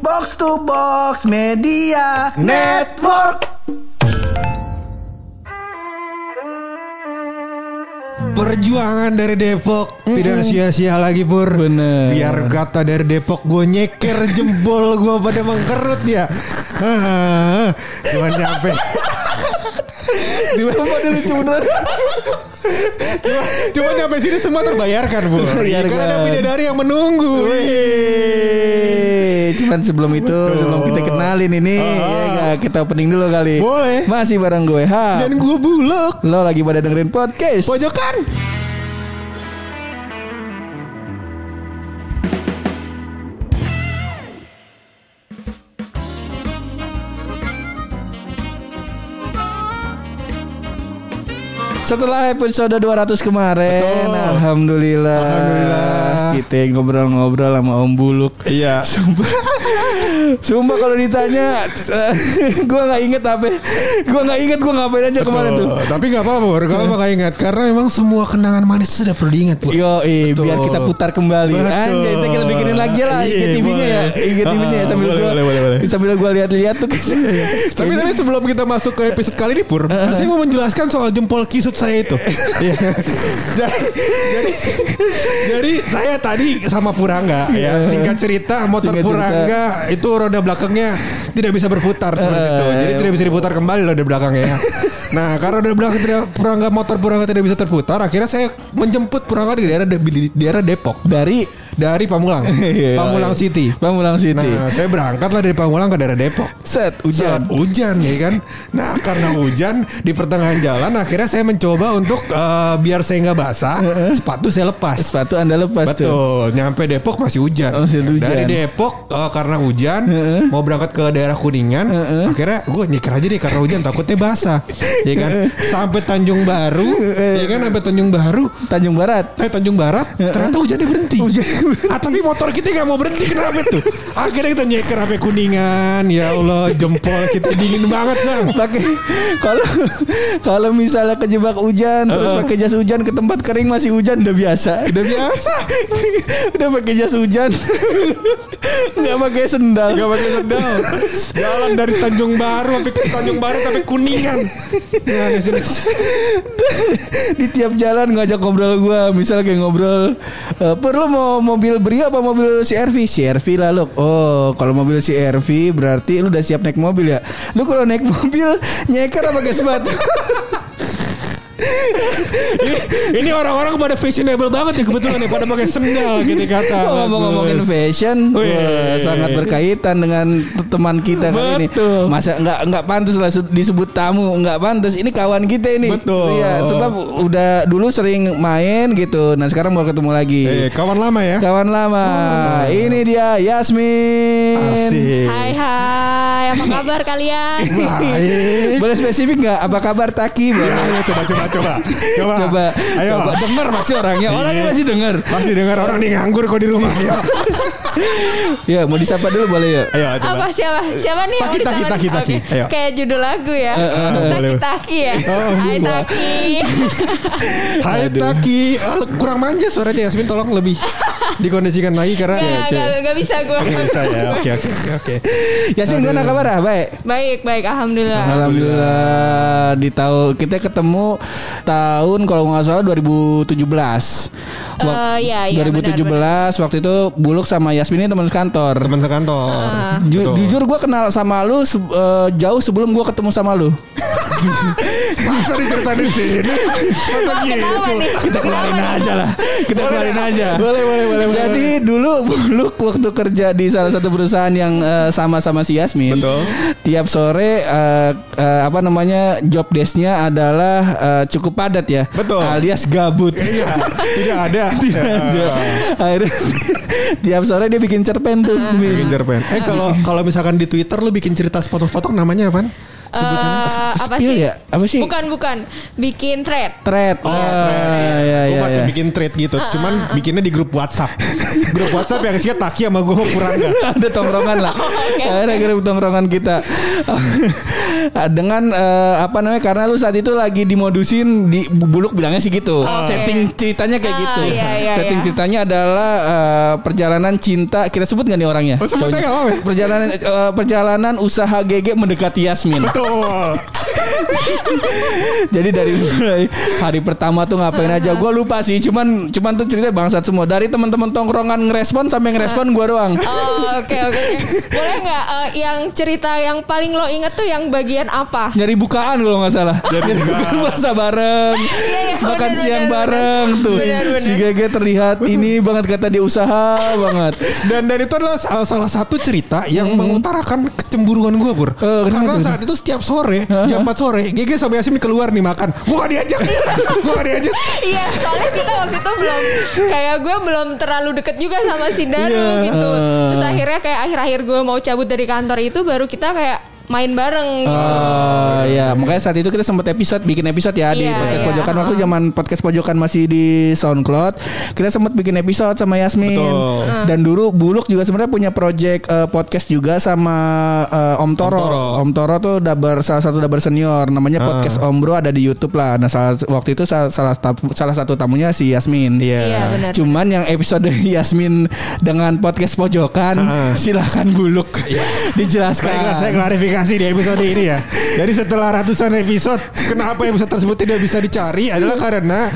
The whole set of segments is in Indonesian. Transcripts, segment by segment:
Box to Box Media Network. Perjuangan dari Depok tidak sia-sia lagi pur. Bener. Biar kata dari Depok gue nyeker jempol gue pada mengkerut ya. Cuma nyampe. Cuma, lucu bener. cuma, cuma nyampe sini semua terbayarkan bu. Terbayarkan. Karena ada bidadari yang menunggu. Wih, Cuman sebelum itu sebelum kita kenalin ini Ah. ya kita opening dulu kali. Boleh. Masih bareng gue. Ha. Dan gue bulog. Lo lagi pada dengerin podcast. Pojokan. Setelah episode 200 kemarin, Betul. alhamdulillah. Alhamdulillah. Kita ngobrol-ngobrol sama Om Buluk. Iya. Sumpah, sumpah kalau ditanya, gue nggak inget apa, gue nggak inget gue ngapain aja kemarin tuh. Betul. Tapi nggak apa-apa, Pur. Kalau nggak ingat, karena memang semua kenangan manis sudah perlu diingat. Yo, eh, Betul. biar kita putar kembali. Betul. Anjay, itu kita bikinin lagi lah Iya, IGTV-nya ya. boleh. IGTV-nya ya Ah, sambil boleh, gua boleh, boleh, boleh. sambil gua lihat-lihat tuh. Tapi tapi sebelum kita masuk ke episode kali ini Pur, saya mau menjelaskan soal jempol kisut saya itu. Iya. jadi, jadi, jadi saya tadi sama Purangga ya. Singkat cerita motor Singkat cerita. Purangga itu roda belakangnya tidak bisa berputar seperti itu. Jadi tidak bisa diputar kembali roda belakangnya ya. Nah, karena roda belakang tidak Purangga motor Purangga tidak bisa terputar, akhirnya saya menjemput Purangga di daerah di, di daerah Depok Dari dari Pamulang. Iya, Pamulang iya. City. Pamulang City. Nah, saya berangkat lah dari Pamulang ke daerah Depok. Set Hujan, hujan. hujan ya kan. Nah karena hujan di pertengahan jalan akhirnya saya mencoba untuk eh, biar saya nggak basah, sepatu saya lepas. Sepatu Anda lepas tuh. Betul, nyampe Depok masih hujan. Oh, masih hujan. Dari Depok eh, karena hujan mau berangkat ke daerah Kuningan, akhirnya gue nyeker aja deh karena hujan takutnya basah, ya kan. Sampai Tanjung Baru, ya kan sampai Tanjung Baru, Tanjung Barat. Eh Tanjung Barat ternyata hujannya berhenti. Ah, tapi motor kita nggak mau berhenti kenapa tuh? Akhirnya kita nyeker sampai kuningan. Ya Allah jempol kita dingin banget bang. Pakai kalau kalau misalnya kejebak hujan terus pakai jas hujan ke tempat kering masih hujan udah biasa. Udah biasa. udah pakai jas hujan. nggak pakai sendal. Gak pakai sendal. Jalan dari Tanjung Baru sampai ke Tanjung Baru sampai kuningan. Nah, di tiap jalan ngajak ngobrol gua misal kayak ngobrol eh, perlu mau mobil Brio apa mobil CRV CRV lah lu oh kalau mobil CRV berarti lu udah siap naik mobil ya? Lu kalau naik mobil nyeker apa pakai sepatu ini, ini orang-orang pada fashionable banget ya kebetulan ya pada pakai sendal gitu kata. Oh, ngomong-ngomongin fashion, Wih. wah, sangat berkaitan dengan teman kita kali ini. Betul. Masa nggak nggak pantas lah se- disebut tamu, nggak pantas. Ini kawan kita ini. Betul. Iya, sebab udah dulu sering main gitu. Nah sekarang mau ketemu lagi. Eh, kawan lama ya. Kawan lama. Ini dia Yasmin. Asik. Hai hai, apa kabar kalian? Baik. Boleh spesifik nggak? Apa kabar Taki? Boleh. Ya, coba coba coba. Coba. Coba, Ayo. coba denger pasti orangnya. Orangnya Iya. masih denger. Masih dengar orang nih nganggur kok di rumah. Ayo. Ya, mau disapa dulu boleh ya? Ayo coba. Apa siapa? Siapa nih yang Taki, mau taki, taki, taki. Oke. Ayo. Kayak judul lagu ya. boleh. Taki taki ya. Oh, Hai gua. taki. Hai Taki, Ah, kurang manja suaranya Yasmin tolong lebih dikondisikan lagi karena Gak, gak, gak bisa gue. Nggak bisa ya. Oke oke oke. Yasmin gimana kabar? ah? Baik. Baik baik, alhamdulillah. Alhamdulillah di tahun kita ketemu tahun kalau nggak salah 2017. Wak- Eh, iya, iya, 2017 waktu itu Buluk sama Yasmin ini teman kantor. Teman sekantor. Ju- Betul. jujur gue kenal sama lu se- eh, jauh sebelum gue ketemu sama lu. Masa diceritain di sini? Masa gitu? Kita keluarin aja lah. Kita keluarin aja. Boleh boleh boleh. Jadi dulu Buluk waktu kerja di salah satu perusahaan yang eh, sama-sama si Yasmin. Betul. Tiap sore eh, eh, apa namanya job desknya adalah eh, cukup padat ya. Betul. Alias gabut. Iya, tidak ada. Tidak ada. Akhirnya tiap sore dia bikin cerpen tuh. Bikin cerpen. Eh kalau kalau misalkan di Twitter lu bikin cerita sepotong-sepotong namanya apa? Eh, apa spill sih? ya? Apa sih? Bukan bukan. Bikin thread. Thread. Oh, Ah, thread. iya, gue iya, masih iya. bikin thread gitu. Cuman bikinnya di grup WhatsApp. grup WhatsApp yang isinya Taki sama gue Purangga. ada tongkrongan lah. Ada grup tongkrongan kita. Dengan eh, apa namanya? Karena lu saat itu lagi dimodusin di Buluk bilangnya sih gitu. Oke. Setting ceritanya kayak Ah, gitu. iya, iya, Setting iya. ceritanya adalah eh, perjalanan cinta. Kita sebut nggak nih orangnya? Oh, sebutnya nggak apa-apa. Perjalanan eh, perjalanan usaha GG mendekati Yasmin. Betul. Jadi dari mulai hari pertama tuh ngapain aja Gue lupa sih. Cuman cuman tuh cerita bangsat semua. Dari teman-teman tongkrongan ngerespon Sampai ngerespon gue doang. Oh, oke oke. oke. Boleh nggak eh, yang cerita yang paling lo inget tuh yang bagian apa? Nyari bukaan kalau nggak salah. Nyari bukaan. puasa bareng Iya, iya, Makan benar, siang bareng tuh. Si Gege terlihat ini banget kata dia usaha banget. Dan dan itu adalah salah, salah satu cerita yang mengutarakan kecemburuan gue pur. Eh, Karena saat itu setiap sore jam 4 sore, Gege sama Yasin keluar nih makan. Gue gak diajak, gue gak diajak. Iya, soalnya kita waktu itu belum kayak gue belum terlalu deket juga sama si Daru Iya, gitu. Terus akhirnya kayak akhir-akhir gue mau cabut dari kantor itu baru kita kayak main bareng gitu. Oh ya makanya saat itu kita sempat episode bikin episode ya di Iya, podcast iya. pojokan waktu zaman podcast pojokan masih di SoundCloud kita sempat bikin episode sama Yasmin Betul. dan dulu Buluk juga sebenarnya punya project eh, podcast juga sama eh, Om Toro. Toro. Om Toro tuh dabar salah satu dabar senior namanya podcast Om Bro ada di YouTube lah nah salah, waktu itu salah salah, tap- salah satu tamunya si Yasmin Iya. Iya, benar. Cuman yang episode Yasmin dengan podcast pojokan Heeh. silahkan Buluk dijelaskan. Baiklah saya klarifikasi di episode ini ya. Jadi setelah ratusan episode, kenapa episode tersebut tidak bisa dicari adalah karena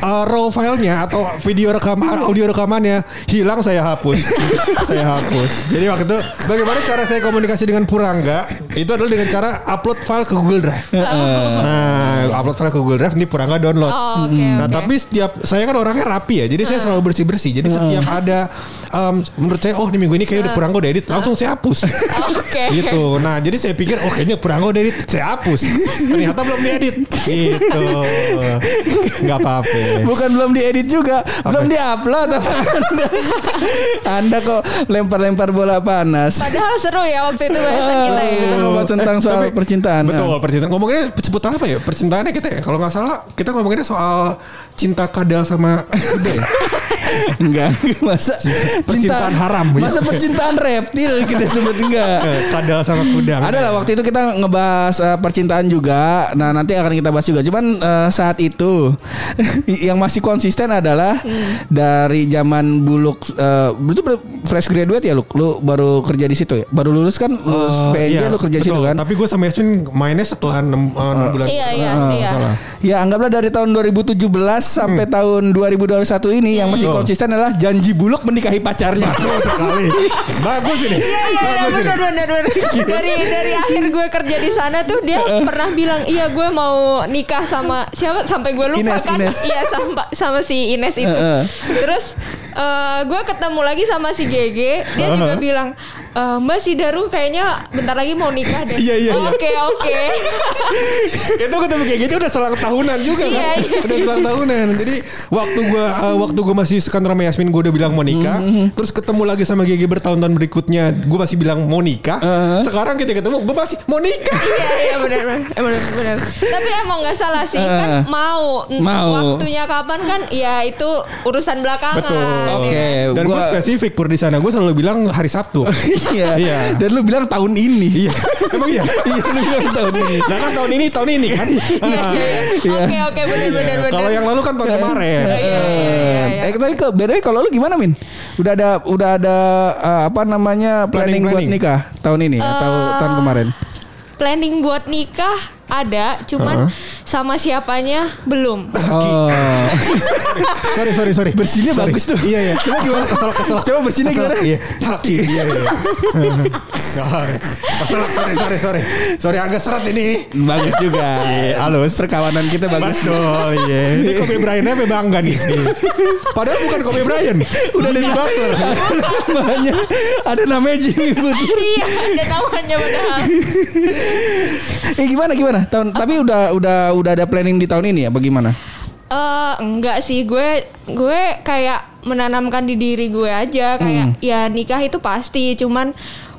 uh, raw filenya atau video rekaman, audio rekamannya hilang saya hapus. saya hapus. Jadi waktu itu bagaimana cara saya komunikasi dengan Purangga? Itu adalah dengan cara upload file ke Google Drive. Nah, upload file ke Google Drive ini Purangga download. Oh, oke, Nah, oke. tapi setiap saya kan orangnya rapi ya. Jadi saya selalu bersih-bersih. Jadi setiap ada um, menurut saya oh di minggu ini kayaknya udah Purangga udah edit, langsung saya hapus. Oke. gitu. Nah, jadi saya pikir oh kayaknya Purangga udah edit, saya hapus. Ternyata belum diedit. Gitu. Enggak apa-apa. Bukan belum diedit juga, belum diupload apa anda. Anda kok lempar-lempar bola panas. Padahal seru ya waktu itu bahasan kita ya. Kita ngobrol tentang soal Tapi- percintaan. Betul, percintaan. Ngomonginnya seputar apa ya? Percintaannya kita ya. Kalau nggak salah, kita ngomonginnya soal cinta kadal sama kuda ya. Enggak, masa Percintaan haram, ya. Masa percintaan reptil kita sebut enggak. Eh, kadal sama kuda. Ada lah waktu itu kita ngebahas eh, percintaan juga. Nah nanti akan kita bahas juga. Cuman eh, saat itu yang masih konsisten adalah dari zaman buluk. eh, itu fresh graduate ya lu. Lu baru kerja di situ ya. Baru lulus kan lulus Eh, PNJ iya, lu kerja di situ kan. Tapi gue sama Yasmin mainnya setelah 6, bulan. Iya, iya, Ah, iya. salah. Ya anggaplah dari tahun 2017 sampai tahun 2021 ini yang masih Betul. konsisten adalah janji buluk menikahi pacarnya. Betul sekali. Bagus ini. Iya iya iya Bagus ini. benar benar benar. Dari dari akhir gue kerja di sana tuh dia pernah bilang iya gue mau nikah sama siapa sampai gue lupa Ines, kan Ines. iya sama sama si Ines itu. Terus eh, gue ketemu lagi sama si Gege dia juga bilang "Eh, Mbak si Daru kayaknya bentar lagi mau nikah deh. Iya, iya, iya. Oke oke. itu ketemu kayak gitu udah selang tahunan juga kan Iya, iya. udah selang tahunan jadi waktu gua uh, waktu gua masih sekantor sama Yasmin gua udah bilang mau nikah terus ketemu lagi sama Gigi bertahun-tahun berikutnya gua masih bilang mau nikah sekarang kita ketemu gua masih mau nikah Iya iya benar benar Eh, benar benar. Tapi emang nggak salah sih kan Eh. mau Mau. waktunya kapan kan ya itu urusan belakangan. Betul. Oke, dan gua gua- spesifik pur di sana gua selalu bilang hari Sabtu Iya. Iya. Dan lu bilang tahun ini. iya emang iya Iya, lu bilang tahun ini. nah kan tahun ini tahun ini kan Iya, iya, iya. Oke oke benar benar benar. kalau yang lalu kan tahun kemarin Iya, iya, iya, iya. Eh tapi ke BDW kalau lu gimana Min? Udah ada udah ada eh, apa namanya planning, buat Planning, nikah tahun ini atau Eh, tahun kemarin? planning buat nikah ada, cuman sama siapanya belum. Oh. sorry sorry sorry Bersihnya Sorry. bagus tuh. iya iya coba gimana kesel kesel Coba bersihnya Kesel. gimana? iya Taki iya iya kesel sorry sorry sorry sorry agak seret ini bagus juga. halus. Perkawanan kita bagus dong. Iya. Ini Kobe Bryant apa bangga nih? Padahal bukan Kobe Bryant. Udah Jimmy Butler. Namanya ada namanya Jimmy Butler. iya, ada tahuannya padahal. Eh gimana gimana? Tahun tapi udah udah udah ada planning di tahun ini ya? Bagaimana? Eh enggak sih, gue gue kayak menanamkan di diri gue aja. Kayak ya nikah itu pasti, cuman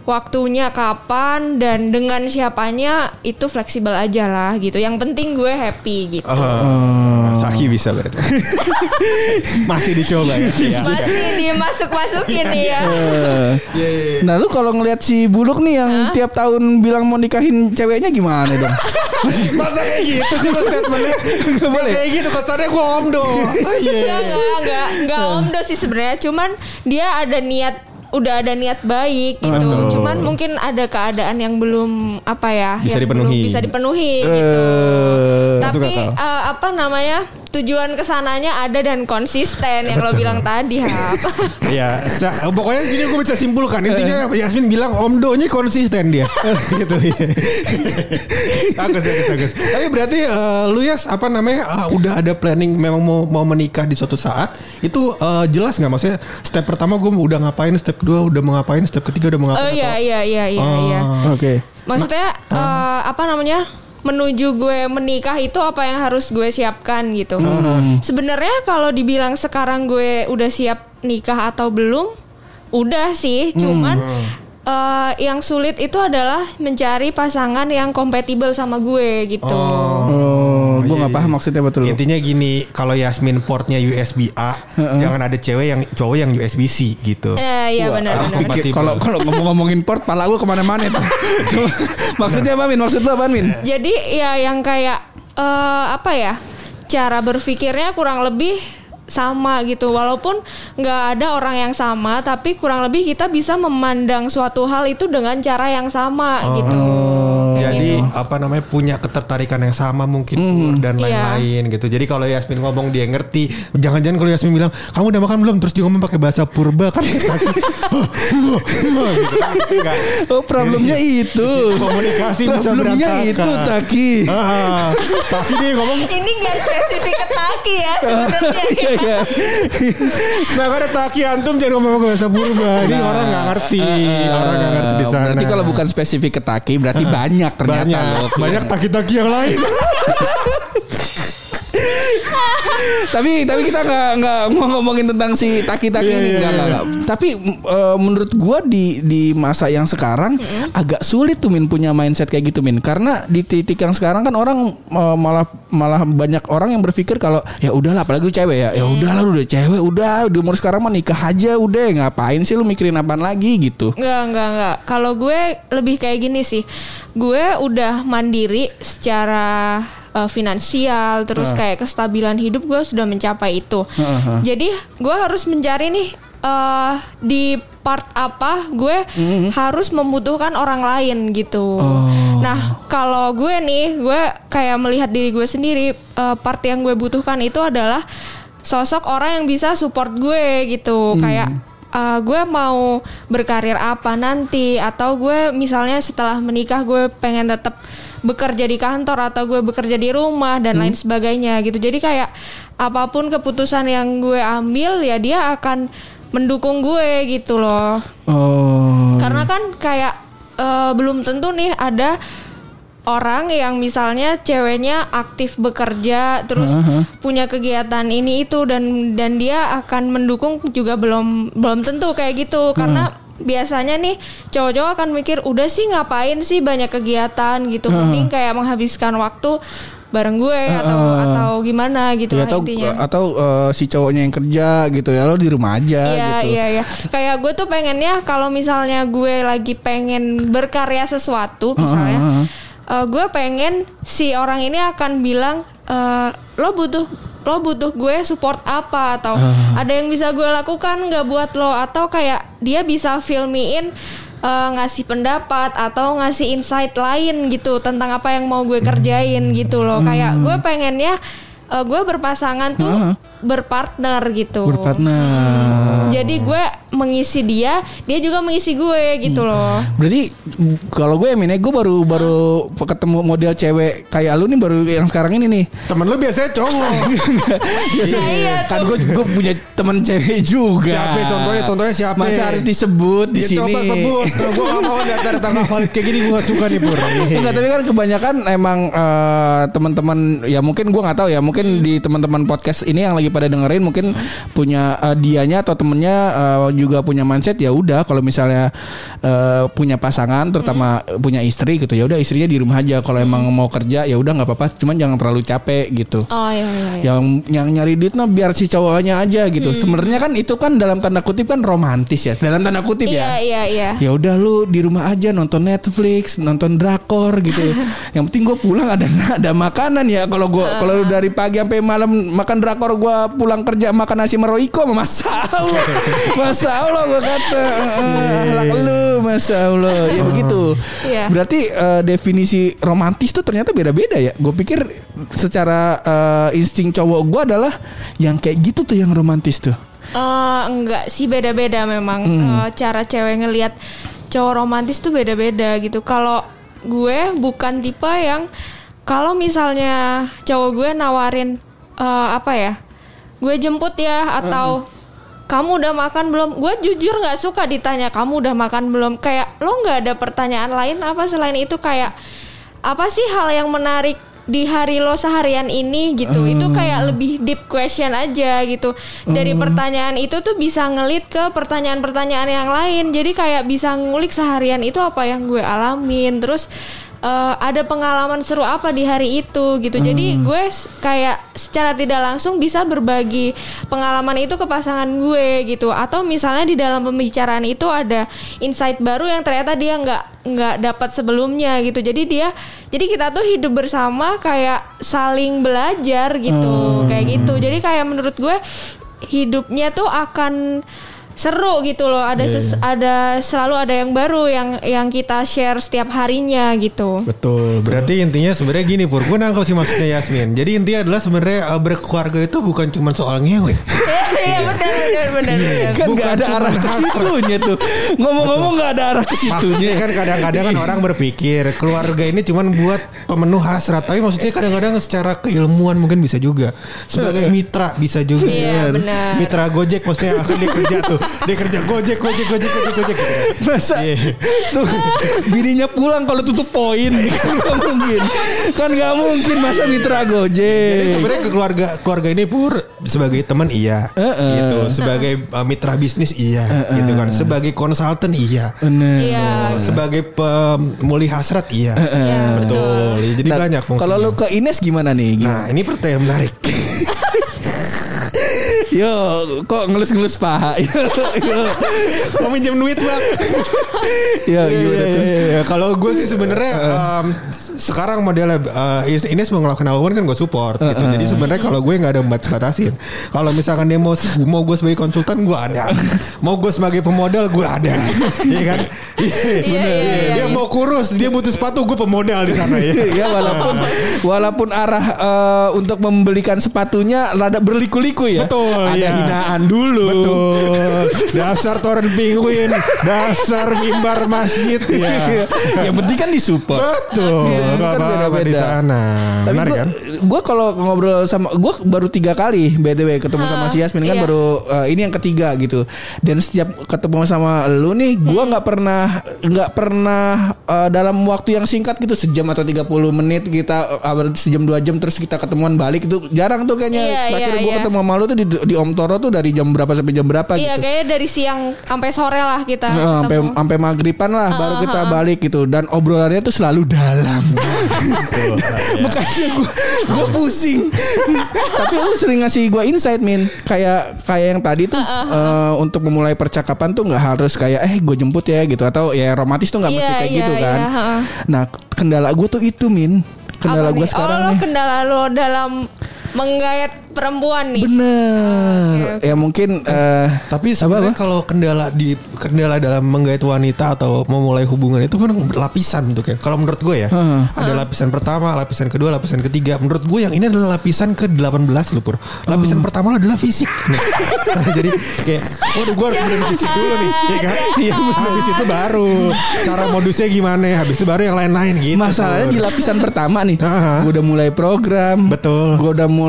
waktunya kapan dan dengan siapanya itu fleksibel aja lah gitu. Yang penting gue happy gitu. Oh. Saki bisa berarti. Masih dicoba ya. Iya. Masih dimasuk-masukin nih ya. Eh, Iya, iya, iya. Nah lu kalau ngelihat si Buluk nih yang tiap tahun bilang mau nikahin ceweknya gimana dong? Masa kayak gitu sih mas statementnya Gak boleh. kayak gitu Kesannya gue omdo Oh, iya. Enggak, enggak, enggak, enggak omdo sih sebenarnya. Cuman dia ada niat udah ada niat baik gitu. Oh. Cuman mungkin ada keadaan yang belum apa ya, Bisa yang dipenuhi. belum bisa dipenuhi gitu. Eh, Masuk Tapi eh, apa namanya? Tujuan ke sananya ada dan konsisten yang lo bilang tadi, Hap. Iya, pokoknya gini gue bisa simpulkan intinya Yasmin bilang omdonya konsisten dia, gitu. bagus, bagus, bagus. Tapi berarti eh, lu ya apa namanya ah, udah ada planning memang mau mau menikah di suatu saat itu eh, jelas nggak maksudnya step pertama gue udah ngapain, step kedua udah mau ngapain, step ketiga udah mau Oh ngapain? iya atau- iya iya iya Oh. iya. Oke. Maksudnya eh, apa namanya? menuju gue menikah itu apa yang harus gue siapkan gitu. Sebenarnya kalau dibilang sekarang gue udah siap nikah atau belum, udah sih. Cuman eh, yang sulit itu adalah mencari pasangan yang kompatibel sama gue gitu. Oh, gue nggak paham maksudnya betul. Intinya gini, kalau Yasmin portnya USB A, jangan ada cewek yang cowok yang USB C gitu. Eh, iya benar benar. kompatibel. pikir- Kalau kalau ngomong-ngomongin port, pala gue ke mana-mana itu. Cuma, maksudnya apa Min? Maksud lu apa Min? Jadi ya yang kayak eh, apa ya cara berpikirnya kurang lebih sama gitu walaupun nggak ada orang yang sama tapi kurang lebih kita bisa memandang suatu hal itu dengan cara yang sama gitu Kayak Jadi gitu. apa namanya punya ketertarikan yang sama mungkin umur dan Iya. lain-lain gitu. Jadi kalau Yasmin ngomong dia ngerti. Jangan-jangan kalau Yasmin bilang kamu udah makan belum terus dia ngomong pakai bahasa purba kan gitu. Enggak. Oh, problemnya itu. Komunikasi bisa Problemnya itu Taki. Ah, tapi dia ngomong ini nggak spesifik ke taki ya sebenarnya iya. Nah kan ada taki antum jangan ngomong pakai bahasa purba. Ini orang nggak ngerti. Orang nggak ngerti di sana. Nah, Berarti kalau bukan spesifik ke Taki, berarti banyak ternyata banyak loh. banyak taki-taki yang lain. tapi tapi kita nggak nggak mau ngomongin tentang si taki-taki Iya, ini iya, nggak iya. nggak, nggak. Tapi eh, menurut gua di di masa yang sekarang agak sulit tuh min punya mindset kayak gitu min karena di titik yang sekarang kan orang eh, malah malah banyak orang yang berpikir kalau ya udahlah apalagi lu cewek ya ya udahlah lu udah cewek udah di umur sekarang mah nikah aja udah ngapain sih lu mikirin apaan lagi gitu. Enggak, enggak, enggak. Kalau gue lebih kayak gini sih. Gue udah mandiri secara uh, finansial, terus kayak kestabilan hidup gue sudah mencapai itu. Jadi gue harus mencari nih eh di part apa gue harus membutuhkan orang lain gitu. Nah, kalau gue nih, gue kayak melihat diri gue sendiri, eh, part yang gue butuhkan itu adalah sosok orang yang bisa support gue gitu. Kayak uh, gue mau berkarir apa nanti atau gue misalnya setelah menikah gue pengen tetap bekerja di kantor atau gue bekerja di rumah dan lain sebagainya gitu. Jadi kayak apa pun keputusan yang gue ambil ya dia akan mendukung gue gitu loh. Oh. karena kan kayak eh, belum tentu nih ada orang yang misalnya ceweknya aktif bekerja terus punya kegiatan ini itu dan dan dia akan mendukung juga belum belum tentu kayak gitu. Karena biasanya nih cowok-cowok akan mikir udah sih ngapain sih banyak kegiatan? gitu. Mending kayak menghabiskan waktu bareng gue atau atau gimana gitu Ya, lah atau intinya. atau eh, si cowoknya yang kerja gitu ya lo di rumah aja Iya gitu. iya iya. Kayak gue tuh pengennya kalau misalnya gue lagi pengen berkarya sesuatu misalnya, eh, gue pengen si orang ini akan bilang eh, lo butuh lo butuh gue support apa? Atau ada yang bisa gue lakukan nggak buat lo? Atau kayak dia bisa filmiin eh, ngasih pendapat atau ngasih insight lain gitu tentang apa yang mau gue kerjain gitu loh. Kayak gue pengennya eh, gue berpasangan tuh berpartner gitu Berpartner. jadi gue mengisi dia, dia juga mengisi gue gitu loh. Berarti kalau gue Min, gue baru baru ketemu model cewek kayak lu nih baru yang sekarang ini nih. Temen lu biasanya cowok. Biasa, iya kan gue gue punya temen cewek juga. Siapa contohnya? Contohnya siapa? Masa harus disebut di Ya, sini. Coba sebut. Gue gak mau datang tanggal valid kayak gini gue gak suka nih Pur. Enggak tapi kan kebanyakan emang eh, teman-teman ya mungkin gue nggak tahu ya mungkin di teman-teman podcast ini yang lagi pada dengerin mungkin punya uh, dianya atau temennya uh, juga punya mindset ya udah kalau misalnya uh, punya pasangan terutama punya istri gitu ya udah istrinya di rumah aja. Kalau emang mau kerja ya udah nggak apa-apa cuman jangan terlalu capek gitu. Oh iya iya. iya. yang yang nyari duit nah biar si cowoknya aja gitu. Sebenarnya kan itu kan dalam tanda kutip kan romantis ya dalam tanda kutip Iya ya. Iya iya. ya udah lu di rumah aja nonton Netflix nonton drakor gitu. Yang penting gue pulang ada ada makanan ya. Kalau gue kalau lu dari pagi sampai malam makan drakor gue pulang kerja makan nasi meroiko masa Allah. Masa Allah gue kata. "Ah, lu masa Allah. Ya begitu. Iya. berarti eh, definisi romantis tuh ternyata beda-beda ya? Gue pikir secara eh, insting cowok gue adalah yang kayak gitu tuh yang romantis tuh. Eh, enggak sih beda-beda memang. Hmm. Eh, cara cewek ngelihat cowok romantis tuh beda-beda gitu. Kalau gue bukan tipe yang kalau misalnya cowok gue nawarin eh, apa ya, gue jemput ya atau kamu udah makan belum? Gue jujur nggak suka ditanya kamu udah makan belum. Kayak lo nggak ada pertanyaan lain apa selain itu? Kayak apa sih hal yang menarik di hari lo seharian ini? Gitu. Itu kayak lebih deep question aja gitu. Dari pertanyaan itu tuh bisa ngelit ke pertanyaan-pertanyaan yang lain. Jadi kayak bisa ngulik seharian itu apa yang gue alamin. Terus eh, ada pengalaman seru apa di hari itu gitu. Jadi gue kayak secara tidak langsung bisa berbagi pengalaman itu ke pasangan gue gitu. Atau misalnya di dalam pembicaraan itu ada insight baru yang ternyata dia nggak nggak dapat sebelumnya gitu. Jadi dia jadi kita tuh hidup bersama kayak saling belajar gitu. Kayak gitu. Jadi kayak menurut gue hidupnya tuh akan seru gitu loh ada ses- ada selalu ada yang baru yang yang kita share setiap harinya gitu Betul. Berarti intinya sebenarnya gini Pur. Gue nangkep sih maksudnya Yasmin. Jadi intinya adalah sebenarnya uh, berkeluarga itu bukan cuma soal ngewe. iya benar benar benar benar kan Bukan nggak ada cuma arah ke situnya tuh ngomong-ngomong nggak ada arah ke situnya kan kadang-kadang kan orang berpikir keluarga ini cuman buat pemenuh hasrat. Tapi maksudnya kadang-kadang secara keilmuan mungkin bisa juga. Sebagai mitra bisa juga. Iya, kan. benar. Mitra Gojek maksudnya akan dia kerja tuh. Dia kerja Gojek, Gojek, Gojek, Gojek, Gojek. gitu kan. masa Iya. tuh bininya pulang kalau tutup poin kan nggak mungkin kan nggak mungkin masa mitra Jadi gojek sebenarnya ke keluarga keluarga ini pur sebagai teman iya, Heeh. gitu. Sebagai uh, mitra bisnis iya, gitu kan. Sebagai konsultan iya. Bener. iya Sebagai pemulih hasrat iya. Iya, Betul. Ya, Jadi Nah, banyak fungsinya. kalau lu ke Ines gimana nih Nah, gimana? ini pertanyaan menarik. yo kok ngelus-ngelus paha yo Mau minjem duit, Bang. yo Iya, gimana iya, tuh iya. Kalau gue sih sebenarnya um, sekarang modelnya uh, Ines mau ngelakuin apa pun kan gue support gitu. Jadi sebenarnya kalau gue nggak ada batas batasin. Kalau misalkan dia mau mau gue sebagai konsultan gue ada. Mau gue sebagai pemodal gue ada. Iya kan? Iya. Dia mau kurus, dia butuh sepatu gue pemodal di sana ya. ya walaupun walaupun arah eh, untuk membelikan sepatunya rada berliku-liku ya. Betul, Ada iya. hinaan dulu. Betul. Dasar toren penguin, dasar mimbar masjid ya. Yang penting kan disupport. Betul. Kan Gak apa-apa beda-beda. di sana. Tapi Menarik gue, kan? gue kalau ngobrol sama gue baru tiga kali btw ketemu sama si Yasmin kan iya. baru eh, ini yang ketiga gitu. Dan setiap ketemu sama lu nih, gue Hmm. nggak pernah nggak pernah eh, dalam waktu yang singkat gitu sejam atau 30 menit kita eh, sejam dua jam terus kita ketemuan balik itu jarang tuh kayaknya. Iya, Terakhir iya, gue iya. ketemu sama lu tuh di, di Om Toro tuh dari jam berapa sampai jam berapa iya gitu. kayaknya dari siang sampai sore lah kita sampai ketemu. sampai maghriban lah baru kita balik gitu dan obrolannya tuh selalu dalam. Makanya gue gue pusing. Tapi lu sering ngasih gue insight min kayak kayak yang tadi tuh eh, untuk memulai percakapan tuh nggak harus kayak eh gue jemput ya gitu atau ya romantis tuh nggak Iya, mesti kayak iya, gitu kan. iya, heeh. Nah kendala gue tuh itu min kendala gue nih? sekarang oh, lo nih. kendala lo dalam menggayat perempuan nih Bener. Oke, oke. Ya mungkin eh Tapi sebenarnya kalau kendala di kendala dalam menggait wanita atau memulai hubungan itu kan lapisan tuh kan. Kalau menurut gue ya, Heeh. ada lapisan pertama, lapisan kedua, lapisan ketiga. Menurut gue yang ini adalah lapisan ke-18 loh Pur. Lapisan pertama adalah fisik. Nah, jadi kayak waduh gue harus benerin fisik dulu nih, ya kan? Iya, bener. Habis itu baru cara modusnya gimana, habis itu baru yang lain-lain gitu. Masalahnya Pur. di lapisan pertama nih, gue udah mulai program, Betul. gue udah mulai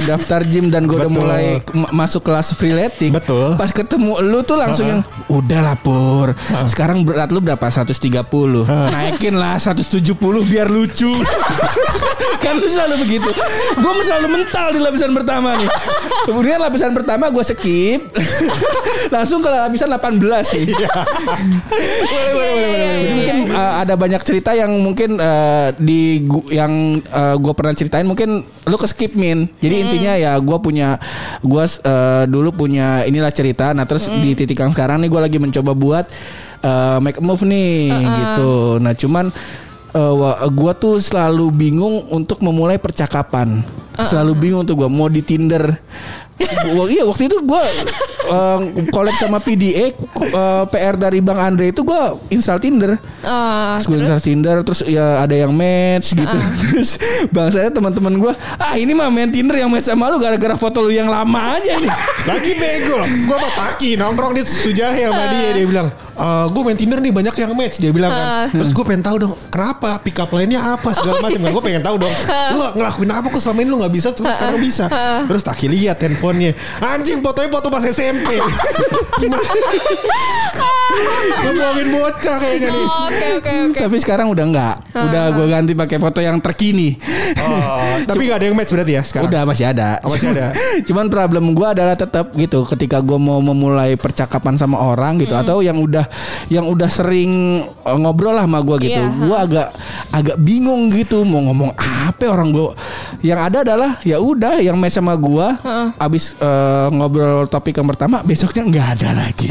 daftar gym dan gue udah mulai ma- masuk kelas freeletics. Betul. Pas ketemu lu tuh langsung yang udah lapor. Sekarang berat lu berapa? 130. Naikin lah 170 biar lucu. kan lu selalu begitu. Gue selalu mental di lapisan pertama nih. Kemudian lapisan pertama gue skip. Langsung ke lapisan 18 nih. Iya. boleh, boleh, boleh, boleh, Jadi mungkin uh, ada banyak cerita yang mungkin uh, di yang gue pernah ceritain mungkin lu ke skip min. Jadi intinya ya gue punya gue uh, dulu punya inilah cerita. Nah terus di titik yang sekarang nih gue lagi mencoba buat uh, make a move nih gitu. Nah cuman uh, wa- gua tuh selalu bingung untuk memulai percakapan. Selalu bingung tuh gua mau di Tinder. Wah, iya waktu itu gua uh, collab sama PDA uh, PR dari Bang Andre itu gua install Tinder. Eh, Terus gue install Tinder terus ya ada yang match gitu. Terus bang saya teman-teman gua, "Ah, ini mah main Tinder yang match sama lu gara-gara foto lu yang lama aja nih." Lagi bego Gue sama Taki nongkrong di Sujah ya sama dia Dia bilang e, Gue main Tinder nih banyak yang match Dia bilang kan. Terus gue pengen tahu dong Kenapa pick up lainnya apa Segala macam kan. Gue pengen tahu dong. Lu ngelakuin apa kok selama ini lu gak bisa Terus sekarang bisa. Terus Taki lihat handphonenya Anjing fotonya foto pas SMP Ngomongin bocah kayaknya nih Oh, Oke oke oke. Tapi sekarang udah enggak. Udah gua ganti pakai foto yang terkini. oh, Tapi gak ada yang match berarti ya sekarang Udah masih ada. Oh, masih ada. Cuman problem gua adalah tetap gitu ketika gua mau memulai percakapan sama orang gitu atau yang udah yang udah sering uh, ngobrol lah sama gua gitu. Iya, Gua agak agak bingung gitu mau ngomong apa orang gua. Yang ada adalah ya udah yang match sama gua abis uh, ngobrol topik yang pertama besoknya nggak ada lagi.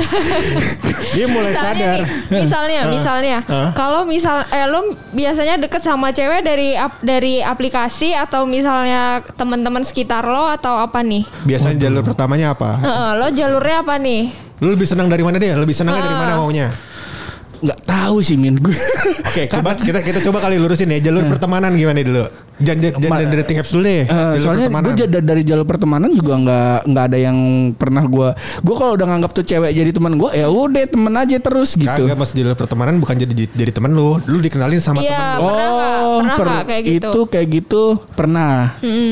Dia mulai Misalnya sadar nih, misalnya, misalnya, Hah? kalau misal, eh lo biasanya deket sama cewek dari ap- dari aplikasi atau misalnya teman-teman sekitar lo atau apa nih? Biasanya jalur pertamanya apa Heeh, lo jalurnya apa nih? Lu lebih senang dari mana dia Lebih senangnya dari mana maunya nggak tahu sih min gue. Oke, coba kita kita coba kali lurusin ya jalur pertemanan gimana dulu. Jangan jangan dari dating apps dulu deh. Eh, jalur soalnya gue dari jalur pertemanan juga nggak nggak ada yang pernah gue gue kalau udah nganggap tuh cewek jadi teman gue ya udah temen aja terus gitu Kagak mas jalur pertemanan bukan jadi jadi teman lu. Lu dikenalin sama teman Iya, lu. pernah? Oh, Pernah per- nggak kayak gitu? itu kayak gitu pernah.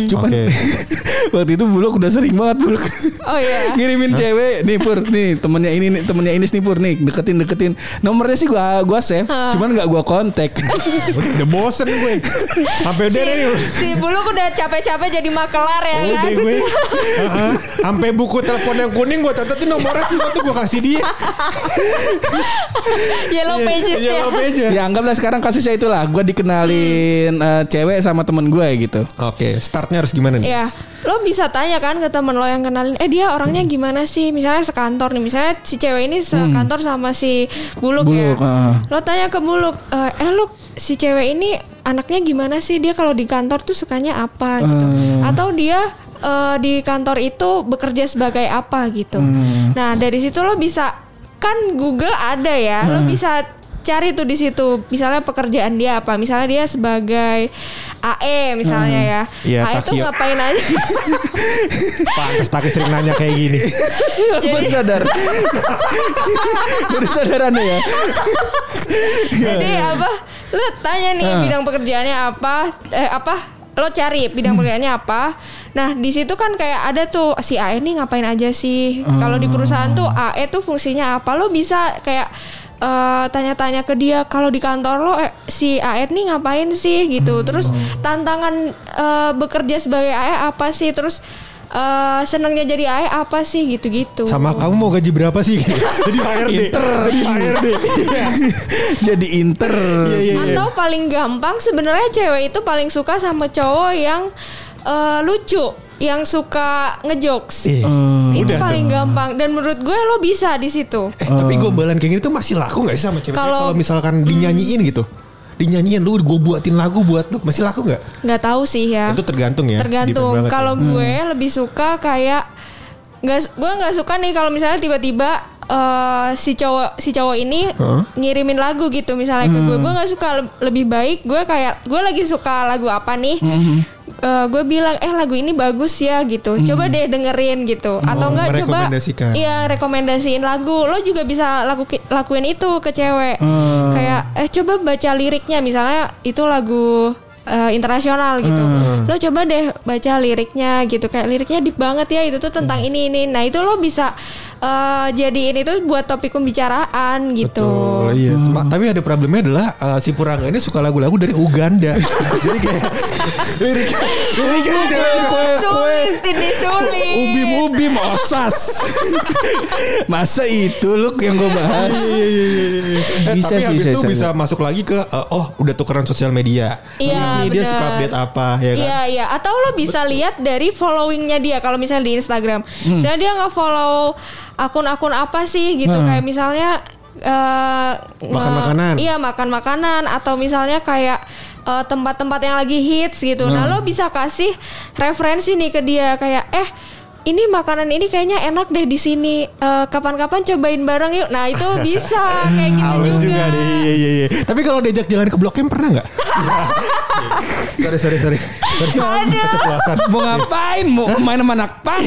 Cuman Oke. waktu itu buluk udah sering banget buluk. Oh iya. Ngirimin cewek nih pur nih temennya ini nih temennya ini nih pur nih deketin deketin nomornya sih gua gua save cuman nggak gua kontak Udah bosen gue. Sampai udah Si, Buluk udah capek-capek jadi makelar ya Udah kan? gue. Heeh. Sampai buku telepon yang kuning gue catetin nomornya sih waktu gue kasih dia. Yellow pages Iya, ya. apa aja. ya anggaplah sekarang kasusnya itulah gua dikenalin eh, cewek sama temen gue gitu Oke, startnya harus gimana nih? Ya, lo bisa tanya kan ke temen lo yang kenalin, eh dia orangnya gimana sih? Misalnya sekantor nih, misalnya si cewek ini sekantor sama si Buluk, ya. Buluk, ah. Lo tanya ke Buluk, eh, eh lu si cewek ini anaknya gimana sih? Dia kalau di kantor tuh sukanya apa gitu? Atau dia eh, di kantor itu bekerja sebagai apa gitu? Nah dari situ lo bisa kan Google ada ya, lo bisa cari tuh di situ misalnya pekerjaan dia apa? Misalnya dia sebagai AE misalnya ya. Iya, AE tuh ngapain aja? Pantes Taki sering nanya kayak gini. baru sadar. Baru sadar ya. Jadi apa lo tanya nih Ah. bidang pekerjaannya apa? Eh apa? Lo cari bidang pekerjaannya apa? Nah di situ kan kayak ada tuh si AE nih ngapain aja sih? Kalau di perusahaan tuh AE tuh fungsinya apa? Lo bisa kayak eh, tanya-tanya ke dia kalau di kantor lo eh, si AE nih ngapain sih? Gitu. Terus tantangan eh, bekerja sebagai AE apa sih? Terus eh, senangnya jadi AE apa sih gitu-gitu Sama kamu mau gaji berapa sih? Jadi HRD. Jadi HRD. Iya. jadi inter Iya, iya, iya. Atau paling gampang sebenarnya cewek itu paling suka sama cowok yang eh, lucu, yang suka ngejokes. Eh, itu udah paling gampang dan menurut gue lo bisa di situ. Eh, tapi gombalan kayak gini tuh masih laku gak sih sama cewek? Kalau- Kalau misalkan dinyanyiin gitu. Dinyanyiin lu gue buatin lagu buat lu masih laku nggak? nggak tahu sih ya. Itu tergantung ya. Tergantung. banget Kalau ya. gue lebih suka kayak nggak gue nggak suka nih kalau misalnya tiba-tiba eh, si cowok si cowok ini Hah? ngirimin lagu gitu misalnya ke gue. Gue nggak suka Le- lebih baik gue kayak gue lagi suka lagu apa nih? Eh, gue bilang eh lagu ini bagus ya gitu. Coba deh dengerin gitu. Atau enggak coba iya rekomendasiin lagu. Lo juga bisa lagu lakuin itu ke cewek. Kayak eh coba baca liriknya misalnya itu lagu eh, internasional gitu lo coba deh baca liriknya gitu kayak liriknya deep banget ya itu tuh tentang ini ini nah itu lo bisa eh, jadiin itu buat topik pembicaraan gitu. Betul, iya. Ma- Tapi ada problemnya adalah uh, si Purangga ini suka lagu-lagu dari Uganda. Jadi kayak lirik liriknya jangan Sulit ini sulit. Ubim ubim osas. Masa itu lu yang gue bahas? Eh, Bisa tapi sih, habis saya itu sadar. bisa masuk lagi ke uh, oh udah tukeran sosial media. Iya, Ini dia benar. suka update apa ya kan? Iya iya atau lo bisa lihat dari followingnya dia kalau misalnya di Instagram. Hmm. Misalnya dia nggak follow akun-akun apa sih gitu kayak misalnya eh, Makan makanan. Iya makan makanan atau misalnya kayak eh, tempat-tempat yang lagi hits gitu. Nah lo bisa kasih referensi nih ke dia kayak eh ini makanan ini kayaknya enak deh di sini. Eh, kapan-kapan cobain bareng yuk. Nah itu bisa kayak gitu juga. juga deh. Iya iya iya. Tapi kalau diajak jalan ke Blok M pernah nggak? sorry sorry sorry. Sorry. Keceplosan. Mau ngapain? Mau main sama anak pang?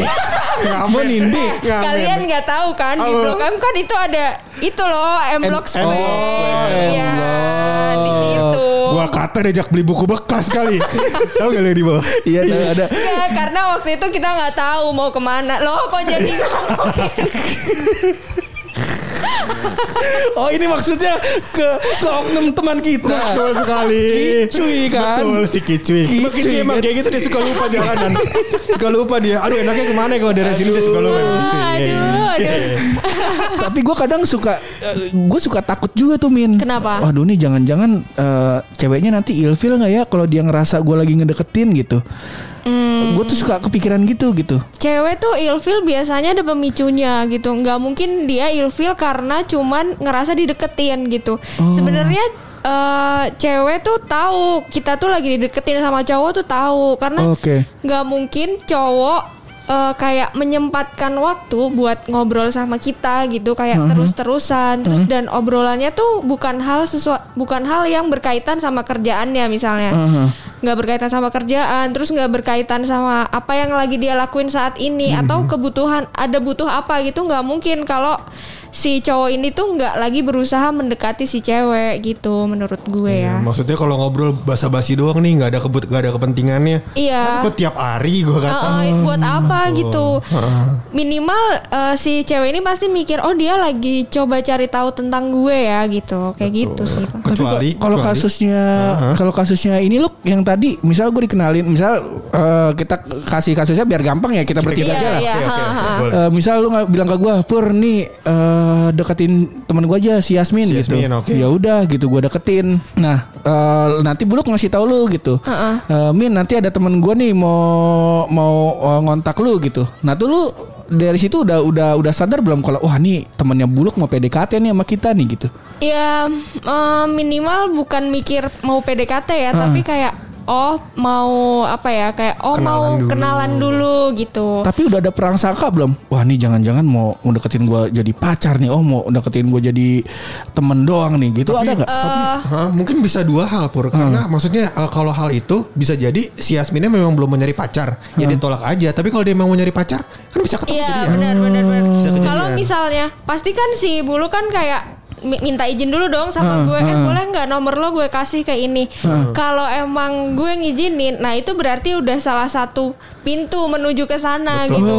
Mau nindi? Kalian nggak tahu kan di? Blok M kan itu ada itu loh M Block M- Square. Oh, Iya, M-Block. di situ. Gua kata diajak beli buku bekas kali. Tahu gak lu di bawah? Iya tahu ada. Iya, karena waktu itu kita nggak tahu mau ke mana. Loh kok jadi Oh ini maksudnya ke ke oknum teman kita. Betul sekali. Kicuy kan? Betul si Kicuy. Kicuy Kicuy emang kan? kayak gitu dia suka lupa jalanan. suka lupa dia. Aduh enaknya ke mana ya kalau dari sini dia suka lupa. Kicuy. Iya, iya. Aduh, aduh. Tapi gue kadang suka, gue suka takut juga tuh Min. Kenapa? Waduh nih jangan-jangan eh, ceweknya nanti ilfil nggak ya kalau dia ngerasa gue lagi ngedeketin gitu. Hmm. Gue tuh suka kepikiran gitu gitu. Cewek tuh ilfil biasanya ada pemicunya gitu. Nggak mungkin dia ilfil karena cuman ngerasa dideketin gitu. Oh. Sebenarnya eh, cewek tuh tahu kita tuh lagi dideketin sama cowok tuh tahu karena nggak mungkin cowok eh, kayak menyempatkan waktu buat ngobrol sama kita gitu kayak terus-terusan. Terus dan obrolannya tuh bukan hal sesuatu bukan hal yang berkaitan sama kerjaannya misalnya. Nggak berkaitan sama kerjaan terus nggak berkaitan sama apa yang lagi dia lakuin saat ini atau kebutuhan ada butuh apa gitu nggak mungkin. Kalau si cowok ini tuh nggak lagi berusaha mendekati si cewek gitu menurut gue ya Maksudnya kalau ngobrol basa-basi doang nih nggak ada kebut nggak ada kepentingannya. iya Kok tiap hari gue kata. Uh, uh, buat apa gitu minimal uh, si cewek ini pasti mikir oh dia lagi coba cari tahu tentang gue ya gitu kayak gitu sih Pak. Kecuali Kalau kasusnya kalau kasusnya ini loh yang tadi misal gue dikenalin misal eh, kita kasih kasusnya biar gampang ya kita bertiga Iya, aja lah. iya. Misal lu nggak bilang ke gue pur nih eh, deketin temen gue aja si Yasmin, Si gitu. Yasmin, oke. ya udah gitu gue deketin. Nah eh, nanti buluk ngasih tahu lu gitu. Eh, min nanti ada temen gue nih mau mau eh, ngontak lu gitu. Nah tuh lu dari situ udah udah udah sadar belum kalau wah nih temennya buluk mau PDKT nih sama kita nih gitu? Ya uh, minimal bukan mikir mau PDKT ya tapi kayak oh mau apa ya kayak oh Kenalan mau dulu. kenalan dulu gitu Tapi udah ada perang sangka belum? Wah nih jangan-jangan mau deketin gue jadi pacar nih. Oh mau deketin gue jadi temen doang nih. Gitu ada nggak? Tapi ha, mungkin bisa dua hal pur karena maksudnya uh, kalau hal itu bisa jadi si Yasminnya memang belum mau nyari pacar ya ditolak aja tapi kalau dia memang mau nyari pacar kan bisa ketemu Iya jadi ya. benar benar benar. Bisa kejadian. Kalau misalnya pasti kan si bulu kan kayak minta izin dulu dong sama gue. Eh boleh nggak nomor lo gue kasih ke ini. Kalau emang gue ngizinin, nah itu berarti udah salah satu pintu menuju ke sana gitu.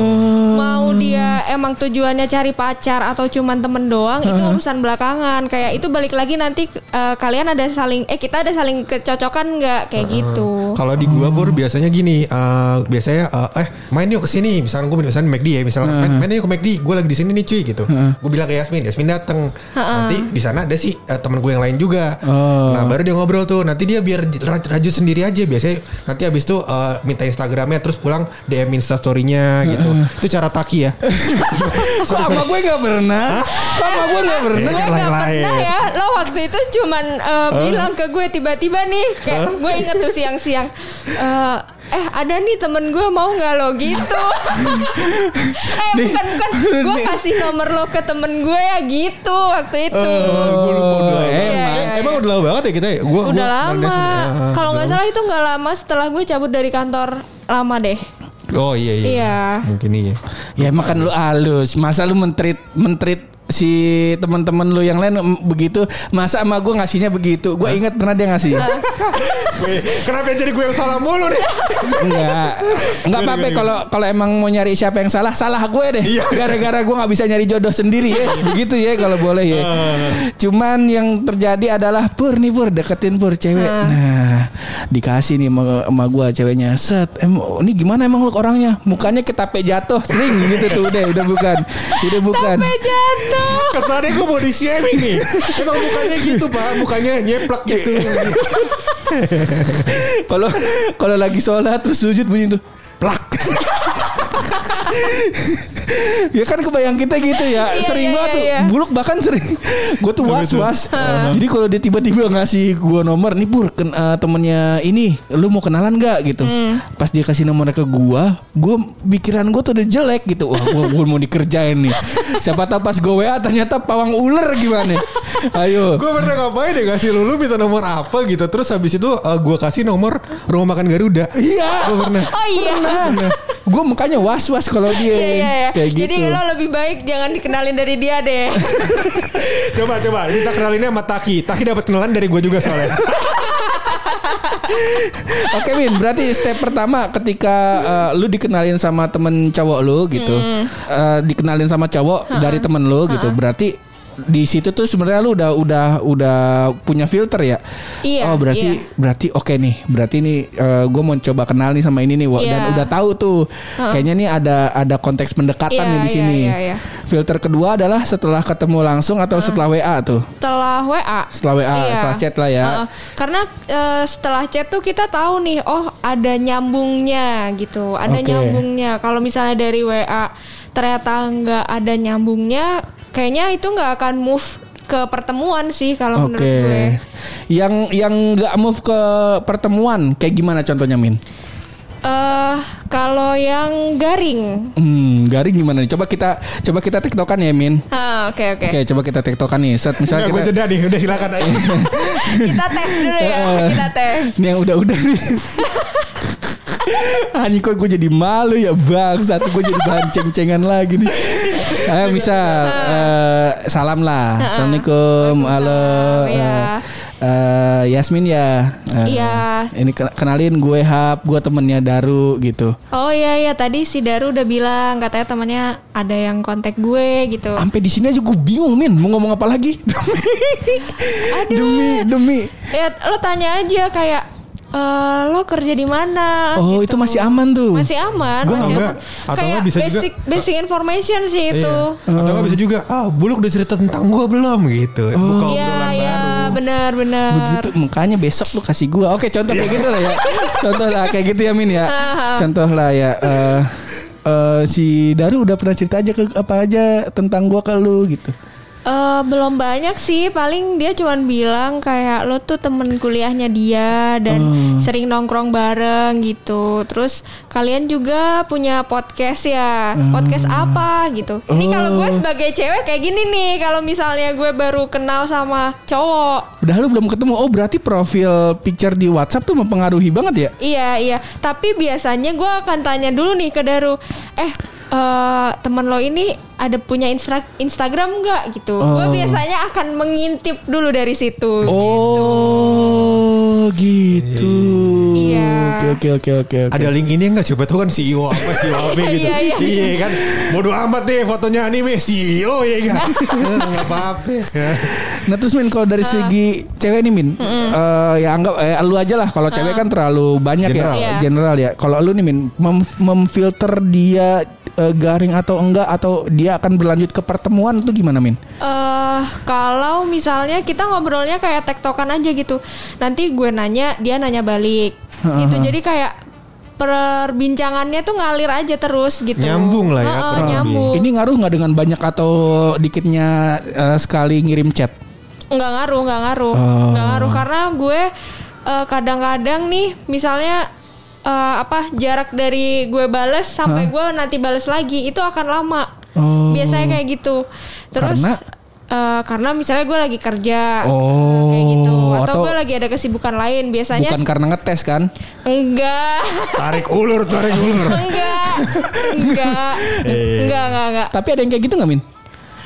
Mau dia emang tujuannya cari pacar atau cuman temen doang itu urusan belakangan. Kayak itu balik lagi nanti eh, kalian ada saling eh kita ada saling kecocokan nggak kayak gitu. Kalau di gua pur biasanya gini, eh, biasanya eh, eh main yuk ke sini. Misalkan gue misalnya McD ya, misalnya main, main yuk ke McD. Gue lagi di sini nih cuy gitu. Gue bilang ke Yasmin, Yasmin dateng. Nanti di sana ada sih eh, teman gue yang lain juga. Oh. Nah baru dia ngobrol tuh. Nanti dia biar ra- rajut sendiri aja. Biasanya nanti habis itu eh, minta Instagramnya terus pulang DM Insta storynya gitu. Itu cara taki ya. Kok sama gue nggak pernah? Kok sama gue nggak pernah? gue kan gak pernah ya lo waktu itu cuman uh, bilang ke gue tiba-tiba nih kayak gue inget tuh siang-siang uh, eh ada nih temen gue mau nggak lo gitu eh Nih. bukan bukan gue kasih nomor lo ke temen gue ya gitu waktu itu Gue lupa udah lama. emang. Eh, Emang udah lama banget ya kita ya? Gua, udah gua- lama Ah, kalau nggak salah itu nggak lama setelah gue cabut dari kantor lama deh Oh iya iya. Iya. Mungkin iya. Ya emang kan lu halus. Masa lu mentrit mentrit si teman-teman lu yang lain begitu masa sama gue ngasihnya begitu? Gue ingat pernah dia ngasih. Kenapa jadi gue yang salah mulu nih? enggak. Enggak apa-apa kalau kalau emang mau nyari siapa yang salah salah gue deh. Iya. gara-gara gue nggak bisa nyari jodoh sendiri ya. Begitu ya kalau boleh ya. Cuman yang terjadi adalah pur nih pur deketin pur cewek. Nah dikasih nih sama, sama gue ceweknya. Set em ini gimana emang lu orangnya? Mukanya ketape jatuh sering gitu tuh udah udah bukan udah bukan. Jatuh. Kesannya gue body shaming nih. Emang mukanya gitu pak, mukanya nyeplak gitu. Kalau kalau lagi sholat terus sujud bunyi tuh plak. ya kan kebayang kita gitu ya Iya, sering iya, banget iya, tuh iya. buluk bahkan sering gue tuh was was jadi kalau dia tiba-tiba ngasih gue nomor nih pur ken, eh, temennya ini lu mau kenalan nggak gitu Hmm. pas dia kasih nomornya ke gue gue pikiran gue tuh udah jelek gitu wah gue, mau dikerjain nih siapa tahu pas gue wa ternyata pawang ular gimana ayo gue pernah ngapain deh kasih lu, lu minta nomor apa gitu. Terus habis itu gue kasih nomor rumah makan Garuda. iya Gue pernah. Oh iya. Gue makanya was was kalau dia Iya iya iya. kayak gitu Jadi lo lebih baik jangan dikenalin dari dia deh. coba coba kita kenalinnya sama Taki. Taki dapat kenalan dari gue juga soalnya. Oke Min, berarti step pertama ketika uh, lu dikenalin sama temen cowok lu gitu, Hmm. uh, dikenalin sama cowok dari temen lu gitu, berarti di situ tuh sebenarnya lu udah udah udah punya filter ya. Iya, Oh berarti iya. berarti oke nih, berarti nih gue mau coba kenal nih sama ini nih, Wak. dan Iya. udah tahu tuh, kayaknya nih ada ada konteks pendekatan Iya, nih di iya, sini. iya, iya. Filter kedua adalah setelah ketemu langsung atau setelah WA tuh. Setelah WA. Setelah WA, setelah chat lah ya. Heeh. karena eh, setelah chat tuh kita tahu nih, oh ada nyambungnya gitu, ada Oke. nyambungnya. Kalau misalnya dari WA ternyata nggak ada nyambungnya, kayaknya itu nggak akan move ke pertemuan sih kalau Oke. menurut gue. Yang yang nggak move ke pertemuan kayak gimana contohnya Min? Eh kalau yang garing, Hmm, garing gimana nih? Coba kita coba kita tektokan ya Min. Ah, oke oke. Oke, coba kita tektokan nih. Set misalnya kita jeda nih. Udah silakan aja. kita tes dulu ya, kita tes. ini yang udah-udah nih. Ani kok gue jadi malu ya bang. Satu gue jadi bahan ceng-cengan lagi nih. Ayo misal eh, Salam lah. Assalamualaikum. Halo. eh, eh, Yasmin ya? Eh, Iya. Ini ken- kenalin gue Hap. Gue temennya Daru gitu. Oh iya iya. Tadi si Daru udah bilang katanya temannya ada yang kontak gue gitu. Sampai di sini aja gue bingung Min. Mau ngomong apa lagi? Aduh. Demi Demi. Ya lo tanya aja kayak eh lo kerja di mana? Oh gitu. itu masih aman tuh Masih aman. Gua masih enggak. aman. Atau Kayak bisa juga- basic basic information sih itu. Iya. Atau nggak bisa juga. Ah, buluk udah cerita tentang gue belum gitu. Buka Iya obrolan iya baru. benar benar. Begitu makanya besok lu kasih gua. Oke, contoh kayak gitu lah ya. Contoh lah kayak gitu ya Min ya. Contoh lah ya eh eh, si Daru udah pernah cerita aja ke apa aja tentang gua ke lu gitu. Eh, belum banyak sih. Paling dia cuman bilang kayak lo tuh temen kuliahnya dia dan Oh. sering nongkrong bareng gitu. Terus kalian juga punya podcast ya? Podcast apa gitu? Ini kalau gue Oh. sebagai cewek kayak gini nih. Kalau misalnya gue baru kenal sama cowok. Udah lu belum ketemu. Oh, berarti profil picture di WhatsApp tuh mempengaruhi banget ya? iya iya. Tapi biasanya gue akan tanya dulu nih ke Daru. Eh eh, temen lo ini ada punya instra- Instagram nggak gitu gue Oh. biasanya akan mengintip dulu dari situ Oh, gitu. Iya. Oke, oke, oke, oke. Ada link ini enggak siapa tahu kan CEO apa CEO apa gitu. Iya, iya. Iya kan. Bodoh amat deh fotonya anime CEO ya kan. Enggak apa-apa. Nah terus Min kalau dari segi cewek nih Min eh, Ya anggap eh, lu aja lah Kalau cewek kan terlalu banyak General. ya Iya. General ya Kalau lu nih Min mem- Memfilter dia eh, garing atau enggak Atau dia akan berlanjut ke pertemuan itu gimana Min? eh kalau misalnya kita ngobrolnya kayak tektokan aja gitu nanti gue nanya dia nanya balik gitu jadi kayak perbincangannya tuh ngalir aja terus gitu Nyambung lah ya, kurang lebih. nyambung Ini ngaruh nggak dengan banyak atau dikitnya eh, sekali ngirim chat? nggak ngaruh nggak ngaruh Oh. nggak ngaruh karena gue eh, kadang-kadang nih misalnya eh, apa jarak dari gue bales sampai gue nanti bales lagi itu akan lama Oh. biasanya kayak gitu terus Karena? Eh, karena misalnya gue lagi kerja Oh, kayak gitu atau, atau- gue lagi ada kesibukan lain biasanya Bukan karena ngetes kan? enggak Tarik ulur, tarik ulur. enggak enggak Eh. enggak enggak enggak Tapi ada yang kayak gitu nggak Min?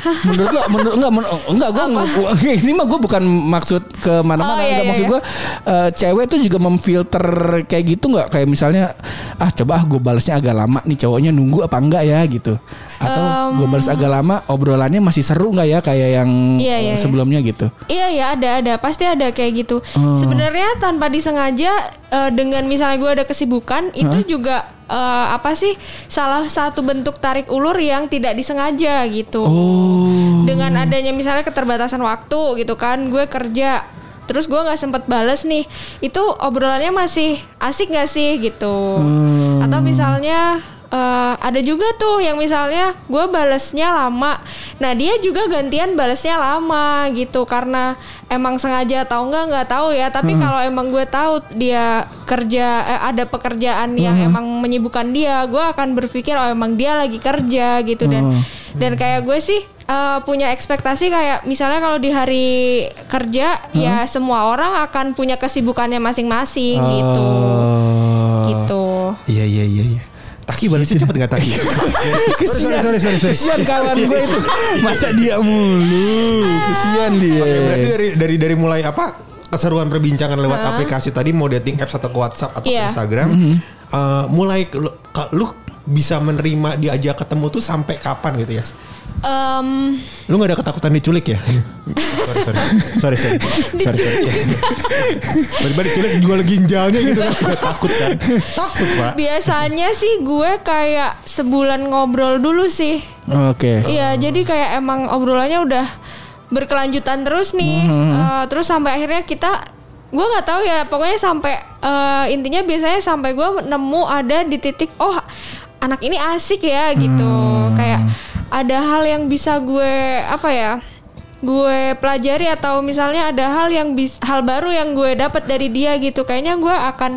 Menurut lo menurut enggak menur, enggak gue ini mah gue bukan maksud ke mana-mana Oh, iya, enggak iya, maksud iya. gue eh, cewek tuh juga memfilter kayak gitu nggak kayak misalnya ah coba ah gue balasnya agak lama nih cowoknya nunggu apa enggak ya? gitu. Atau gue balas agak lama obrolannya masih seru nggak ya kayak yang Iya, iya, eh, iya. sebelumnya gitu? Iya ya ada ada pasti ada kayak gitu. Sebenarnya tanpa disengaja eh, dengan misalnya gue ada kesibukan itu juga eh, apa sih salah satu bentuk tarik ulur yang tidak disengaja gitu. oh. Dengan adanya misalnya keterbatasan waktu gitu kan gue kerja terus gue nggak sempet bales nih itu obrolannya masih asik gak sih gitu? Atau misalnya eh, ada juga tuh yang misalnya gue balesnya lama. Nah dia juga gantian balesnya lama gitu karena emang sengaja atau enggak nggak tahu ya. Tapi kalau emang gue tahu dia kerja eh, ada pekerjaan yang emang menyibukkan dia gue akan berpikir oh emang dia lagi kerja gitu. Dan dan kayak gue sih eh, punya ekspektasi kayak misalnya kalau di hari kerja ya semua orang akan punya kesibukannya masing-masing gitu. Oh. gitu. Iya iya iya iya. Taki balasnya cepet gak Taki? kesian sorry, sorry, sorry. kesian kawan gue itu masa dia mulu kesian dia Oke, berarti dari dari dari mulai apa keseruan perbincangan lewat aplikasi tadi mau dating apps atau ke WhatsApp atau ke Iya. Instagram, eh, mulai ke- lu, ka- lu bisa menerima diajak ketemu tuh sampai kapan gitu ya? Em, Lu gak ada ketakutan diculik ya? sorry sorry sorry sorry sorry sorry. Tiba-tiba diculik jual ginjalnya gitu kan? Takut kan? Takut pak. biasanya sih gue kayak sebulan ngobrol dulu sih oke Iya, jadi kayak emang obrolannya udah berkelanjutan terus nih. Eh, terus sampai akhirnya kita gue nggak tahu ya, pokoknya sampai eh, intinya biasanya sampai gue nemu ada di titik oh anak ini asik ya gitu. Kayak ada hal yang bisa gue apa ya? gue pelajari atau misalnya ada hal yang bis, hal baru yang gue dapat dari dia gitu. Kayaknya gue akan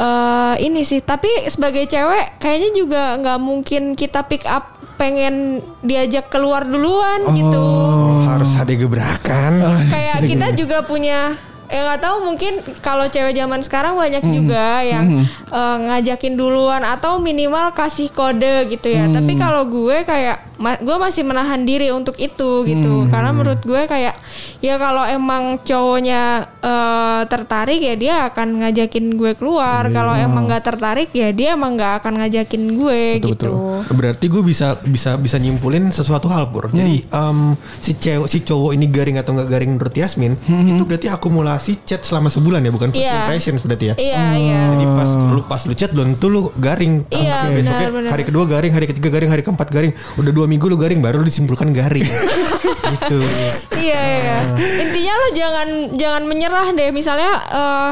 eh ini sih. Tapi sebagai cewek kayaknya juga nggak mungkin kita pick up pengen diajak keluar duluan gitu. Oh, harus ada gebrakan. kayak kita juga punya ya nggak tahu mungkin kalau cewek zaman sekarang banyak juga yang eh, ngajakin duluan atau minimal kasih kode gitu ya. Tapi kalau gue kayak ma- gue masih menahan diri untuk itu gitu karena menurut gue kayak ya kalau emang cowoknya eh, tertarik ya dia akan ngajakin gue keluar kalau emang nggak tertarik ya dia emang nggak akan ngajakin gue gitu Berarti gue bisa bisa bisa nyimpulin sesuatu hal pur. Jadi em, si cewek si cowok ini garing atau nggak garing menurut Yasmin itu berarti akumulasi chat selama sebulan ya bukan first Iya. impressions berarti ya. iya iya Jadi pas lu pas lu chat belum tentu lu garing. Iya, Besoknya benar, benar. hari kedua garing, hari ketiga garing, hari keempat garing. Udah dua minggu lu garing baru lu disimpulkan garing. gitu. Iya, iya. Intinya lo jangan jangan menyerah deh. Misalnya eh,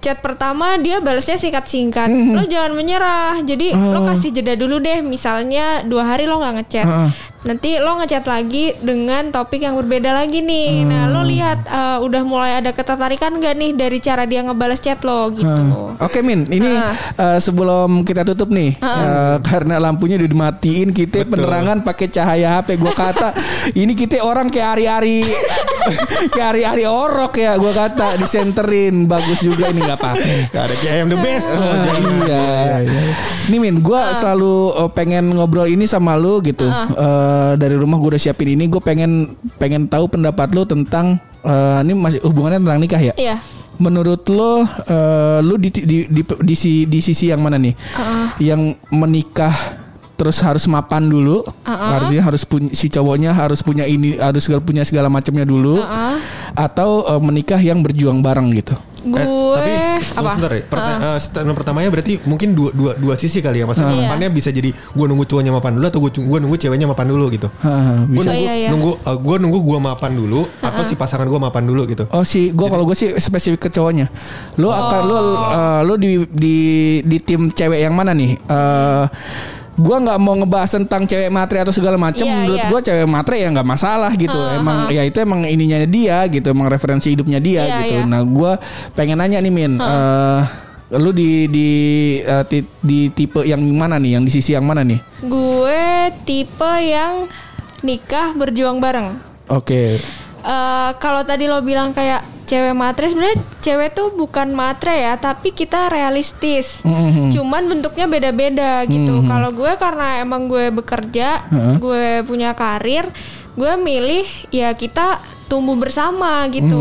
chat pertama dia balasnya singkat-singkat. Lo jangan menyerah. Jadi lo kasih jeda dulu deh. Misalnya dua hari lo nggak ngechat. Nanti lo ngechat lagi dengan topik yang berbeda lagi nih. Nah lo lihat eh, udah mulai ada ketertarikan gak nih dari cara dia ngebales chat lo gitu. Oke Min, ini Ah. eh, sebelum kita tutup nih, eh, karena lampunya udah dimatiin, kita penerangan pakai cahaya HP. Gua kata ini kita orang kayak hari-hari, kayak hari-hari orok ya. Gua kata disenterin, bagus juga ini nggak apa-apa. Gak ada kayak the best kok. Ah, Jangan. iya. Nih Min, gue selalu uh, pengen ngobrol ini sama lu gitu. Uh, dari rumah gue udah siapin ini, gue pengen pengen tahu pendapat lu tentang uh, ini masih hubungannya tentang nikah ya. Iya. Menurut lo, uh, lu di, di, di, di, si- di sisi yang mana nih? Yang menikah terus harus mapan dulu, artinya harus punya si cowoknya harus punya ini, harus segala- punya segala macamnya dulu, atau uh, menikah yang berjuang bareng gitu. Gue Eh, tapi apa? sebentar ya. Perta- eh, statement pertamanya berarti mungkin dua dua dua sisi kali ya. Maksudnya mapannya bisa jadi gue nunggu cowoknya mapan dulu atau gue nunggu ceweknya mapan dulu gitu. Haha, Gue nunggu Iya, iya. nunggu gue nunggu gue mapan dulu atau si pasangan gue mapan dulu gitu. Oh si gue kalau gue sih spesifik ke cowoknya. Lu akan lu uh, lu di di di tim cewek yang mana nih? Eh gue nggak mau ngebahas tentang cewek matre atau segala macam. Iya, Menurut iya. gue cewek matre ya nggak masalah gitu. emang ya itu emang ininya dia gitu. Emang referensi hidupnya dia Iya, gitu. iya. Nah gue pengen nanya nih Min. eh, lu di di eh, ti- di tipe yang mana nih? Yang di sisi yang mana nih? Gue tipe yang nikah berjuang bareng. Oke. Eh, kalau tadi lo bilang kayak cewek matre sebenarnya cewek tuh bukan matre ya tapi kita realistis. Cuman bentuknya beda-beda gitu. Kalau gue karena emang gue bekerja gue punya karir gue milih ya kita tumbuh bersama gitu.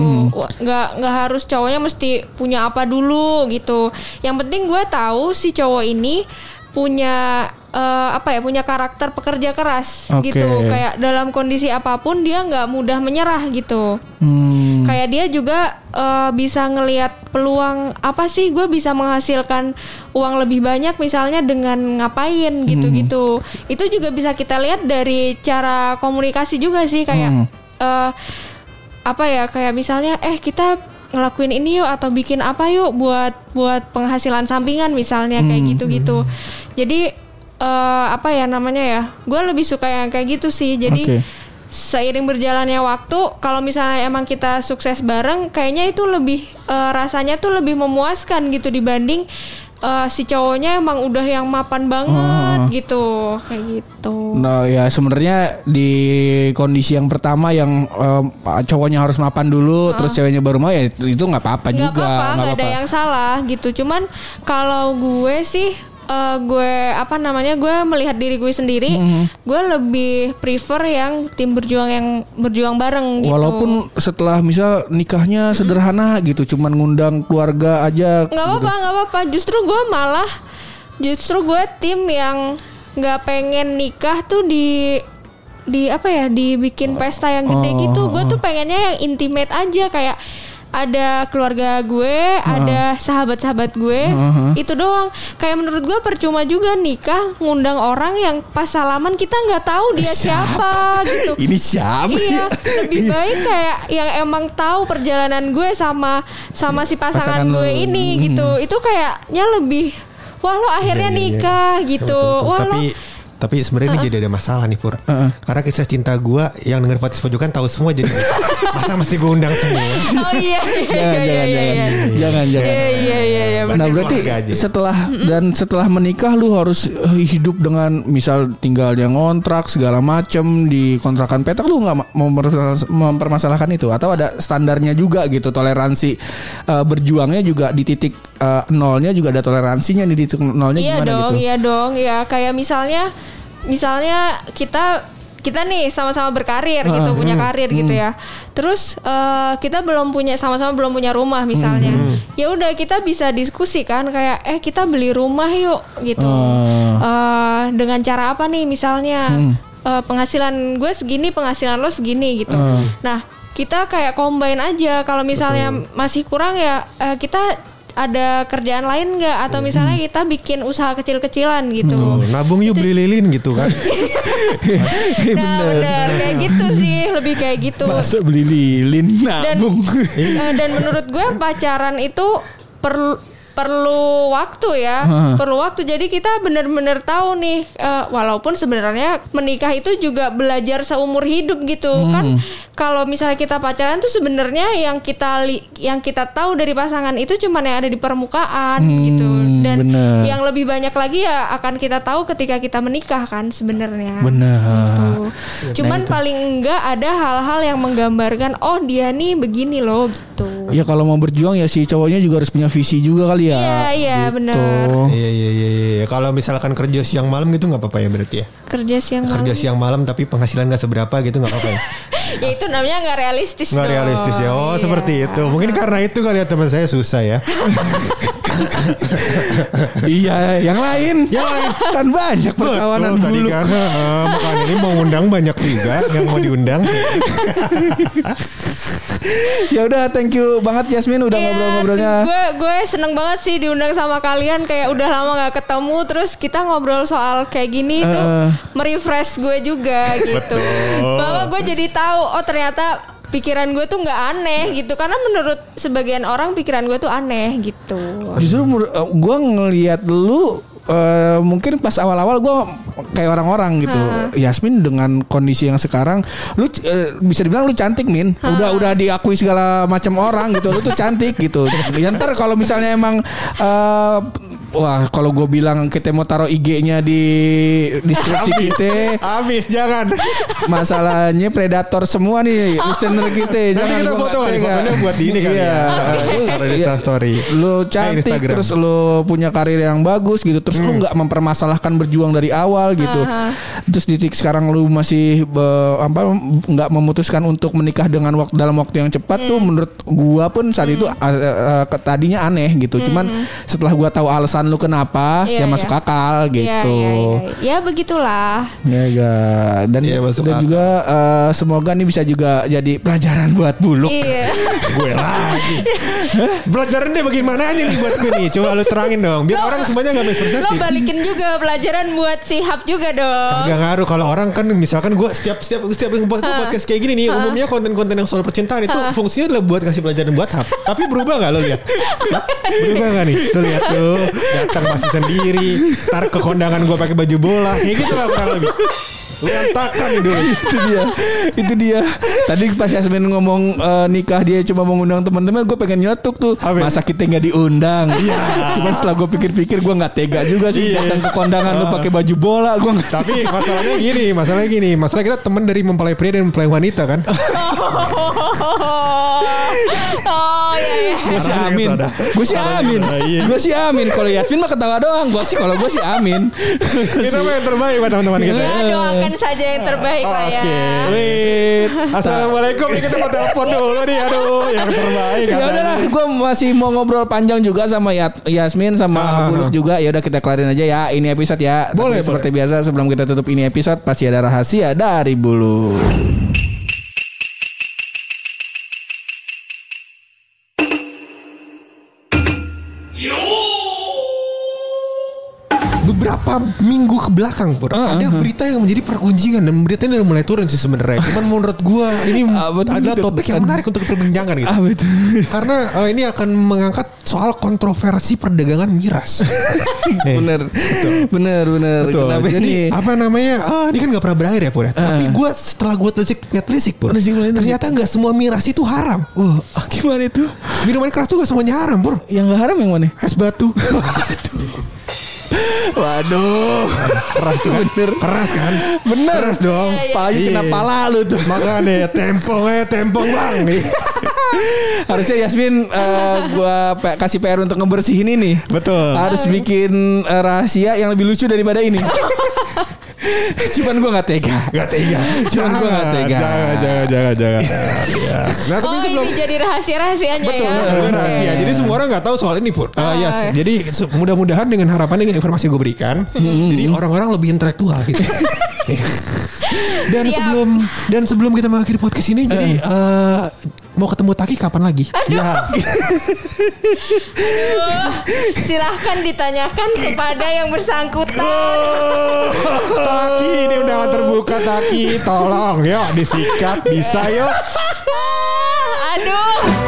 Nggak nggak harus cowoknya mesti punya apa dulu gitu. Yang penting gue tahu si cowok ini punya eh, apa ya punya karakter pekerja keras Oke. gitu. Kayak dalam kondisi apa pun dia nggak mudah menyerah gitu. Hmm. kayak dia juga eh, bisa ngelihat peluang apa sih gue bisa menghasilkan uang lebih banyak misalnya dengan ngapain gitu-gitu. Itu juga bisa kita lihat dari cara komunikasi juga sih kayak eh, apa ya kayak misalnya eh kita ngelakuin ini yuk atau bikin apa yuk buat buat penghasilan sampingan misalnya kayak gitu-gitu. Jadi eh, apa ya namanya ya gue lebih suka yang kayak gitu sih. Jadi Oke. seiring berjalannya waktu kalau misalnya emang kita sukses bareng kayaknya itu lebih eh, rasanya tuh lebih memuaskan gitu dibanding eh, si cowoknya emang udah yang mapan banget gitu. Kayak gitu. Nah ya sebenarnya di kondisi yang pertama yang em, cowoknya harus mapan dulu, terus ceweknya baru mau ya itu nggak apa-apa nggak juga. apa-apa nggak ada yang salah gitu. Cuman kalau gue sih eh, gue apa namanya gue melihat diri gue sendiri Mm-hmm. gue lebih prefer yang tim berjuang yang berjuang bareng gitu. Walaupun setelah misal nikahnya sederhana gitu, cuman ngundang keluarga aja. nggak apa-apa nggak apa-apa. Justru gue malah justru gue tim yang nggak pengen nikah tuh di di apa ya dibikin pesta yang gede Oh, gitu. Gue tuh pengennya yang intimate aja kayak ada keluarga gue, ada sahabat-sahabat gue, itu doang. Kayak menurut gue percuma juga nikah ngundang orang yang pas salaman kita nggak tahu dia siapa, gitu. Ini siapa? Iya, lebih baik kayak yang emang tahu perjalanan gue sama sama si pasangan, pasangan gue lu. ini Hmm. gitu. Itu kayaknya lebih wah lo akhirnya Iya, iya, iya. nikah gitu. Betul, betul. Wah lo tapi sebenarnya ini jadi ada masalah nih Pur. Karena kisah cinta gua yang denger Fatis Pojokan tahu semua jadi masa mesti gue undang semua. Oh iya. jangan, jangan, jangan, jangan, jangan. Iya iya iya iya. Nah berarti setelah dan setelah menikah lu harus eh, hidup dengan misal tinggal yang ngontrak segala macem di kontrakan petak lu nggak ma- memper- mempermasalahkan itu atau ada standarnya juga gitu toleransi eh, berjuangnya juga di titik eh, nolnya juga ada toleransinya di titik nolnya Iya gimana dong, gitu? iya dong. Ya kayak misalnya misalnya kita kita nih sama-sama berkarir gitu, punya karir gitu ya. Terus eh, kita belum punya sama-sama belum punya rumah misalnya. Ya udah kita bisa diskusi kan kayak eh kita beli rumah yuk gitu. Eh, dengan cara apa nih misalnya eh, penghasilan gue segini, penghasilan lo segini gitu. Nah, kita kayak combine aja kalau misalnya masih kurang ya eh, kita ada kerjaan lain nggak atau misalnya kita bikin usaha kecil-kecilan gitu. Tuh, nabung yuk beli lilin gitu kan. Nah, benar kayak gitu sih, lebih kayak gitu. Masa beli lilin Dan nabung? eh, dan menurut gue pacaran itu perlu perlu waktu ya, perlu waktu. Jadi kita benar-benar tahu nih, eh, walaupun sebenarnya menikah itu juga belajar seumur hidup gitu kan. Kalau misalnya kita pacaran tuh sebenarnya yang kita li- yang kita tahu dari pasangan itu cuman yang ada di permukaan gitu. Dan bener. yang lebih banyak lagi ya akan kita tahu ketika kita menikah kan sebenarnya. Benar. Gitu. Cuman paling enggak ada hal-hal yang menggambarkan oh dia nih begini loh gitu. Ya kalau mau berjuang ya si cowoknya juga harus punya visi juga kali ya. Iya iya benar. Iya iya iya iya. Kalau misalkan kerja siang malam gitu nggak apa-apa ya berarti ya. Kerja siang malam. Kerja siang malam tapi penghasilan nggak seberapa gitu nggak apa-apa ya. ya itu namanya nggak realistis. Nggak realistis ya. Oh Iya. seperti itu. Mungkin karena itu kali ya teman saya susah ya. iya, yang lain. Yang lain. kan banyak perkawanan Betul, tadi kan eh, makanya ini mau undang banyak juga yang mau diundang. ya udah, thank you banget Yasmin udah Iya, ngobrol-ngobrolnya. Gue gue seneng banget sih diundang sama kalian kayak udah lama nggak ketemu terus kita ngobrol soal kayak gini tuh Eh. merefresh gue juga gitu. Bahwa gue jadi tahu oh ternyata pikiran gue tuh nggak aneh gitu karena menurut sebagian orang pikiran gue tuh aneh gitu. Justru gue ngelihat lu eh, mungkin pas awal-awal gue kayak orang-orang gitu. Yasmin dengan kondisi yang sekarang, lu eh, bisa dibilang lu cantik min. Udah udah diakui segala macam orang gitu. Lu tuh cantik gitu. Ya ntar kalau misalnya emang eh, wah kalau gue bilang kita mau taruh IG-nya di deskripsi kita, Habis jangan. masalahnya predator semua nih listener kita. Nanti kita gua foto kali, fotonya buat di ini Iya. ya. Lu- Taruh di iya. story. Lu Eh, cantik Instagram. terus lu punya karir yang bagus gitu terus lu nggak mempermasalahkan berjuang dari awal gitu. Terus di titik sekarang lu masih be- apa nggak memutuskan untuk menikah dengan waktu dalam waktu yang cepat tuh menurut gua pun saat itu uh, uh, tadinya aneh gitu. Cuman setelah gua tahu alasan lu kenapa Iya, ya masuk iya. akal Iya, gitu. iya, iya. Ya begitulah. Ya, ya. Dan, Iya, masuk dan akal. juga eh, semoga nih bisa juga jadi pelajaran buat buluk. Iya. gue lagi. Pelajaran deh bagaimana aja nih buat gue nih. Coba lu terangin dong. Biar Lo- orang semuanya gak Lo mispersepsi. balikin juga pelajaran buat si Hap juga dong. Kagak ngaruh kalau orang kan misalkan gue setiap setiap setiap yang buat podcast kayak gini nih umumnya konten-konten yang soal percintaan itu fungsinya adalah buat kasih pelajaran buat hap. Tapi berubah nggak lo lihat? Berubah nggak nih? Tuh lihat tuh datang masih sendiri. Tar ke kondangan gue pakai baju bola. Kayak gitu lah kurang lebih. Berantakan nih dulu. itu dia itu dia tadi pas Yasmin ngomong eh, nikah dia cuma mengundang teman-teman gue pengen nyeletuk tuh Apa? masa kita nggak diundang Iya. cuman setelah gue pikir-pikir gue nggak tega juga sih Iya. datang ke kondangan lu pakai baju bola gue nggak Tapi masalahnya gini, masalahnya gini, masalah kita teman dari mempelai pria dan mempelai wanita kan. iya iya. gue sih ke amin gue sih Arahnya amin iya. gue sih amin kalau Yasmin mah ketawa doang gue sih kalau gue sih amin kita mah yang terbaik buat teman-teman kita. Ya doakan saja yang terbaik lah ya. Oke. Wait. Assalamualaikum nih kita mau telepon dulu nih aduh yang terbaik Ya katanya. udahlah, gue masih mau ngobrol panjang juga sama Yasmin sama Ah, Buluk ah. juga. Ya udah kita kelarin aja ya ini episode ya. Boleh, seperti biasa sebelum kita tutup ini episode pasti ada rahasia dari Buluk. Beberapa minggu ke belakang pur Ah, ada berita yang menjadi pergunjingan dan beritanya udah mulai turun sih sebenarnya. Cuman menurut gua ini adalah topik yang menarik untuk diperbincangkan gitu. Ah betul. Karena eh, ini akan mengangkat soal kontroversi perdagangan miras. Eh, bener, bener, bener. Betul. Kenapa Jadi ini? apa namanya? ah, ini kan nggak pernah berakhir ya pur ya. Tapi gue setelah gue telisik telisik pur, Telisik, telisik. ternyata nggak semua miras itu haram. Wah, ah, gimana itu? Minuman keras tuh gak semuanya haram pur. Yang gak haram yang mana? Es batu. Waduh, keras tuh kan. Bener. Keras kan. bener. Keras dong. Iya, iya. Kena Iya. pala lu tuh. Makanya tempong aja tempong bang nih. Harusnya Yasmin eh, gua pe- kasih PR untuk ngebersihin ini. Betul. Harus bikin eh, rahasia yang lebih lucu daripada ini. Cuman gua nggak tega. Gak tega. Cuman gua nggak tega. Jangan, jangan, jangan, jangan. Ya. Nah, tapi Oh belum ini jadi rahasia-rahasianya Betul, ya. betul, rahasia. Jadi semua orang nggak tahu soal ini pun. Ah. yes. Jadi se- mudah-mudahan dengan harapan dengan informasi yang gue berikan, jadi orang-orang lebih intelektual gitu. dan Siap. sebelum dan sebelum kita mengakhiri podcast ini, jadi eh, mau ketemu Taki kapan lagi? Ya, Aduh, silahkan ditanyakan kepada yang bersangkutan. Taki ini undangan terbuka Taki, tolong yuk disikat bisa yuk. Aduh.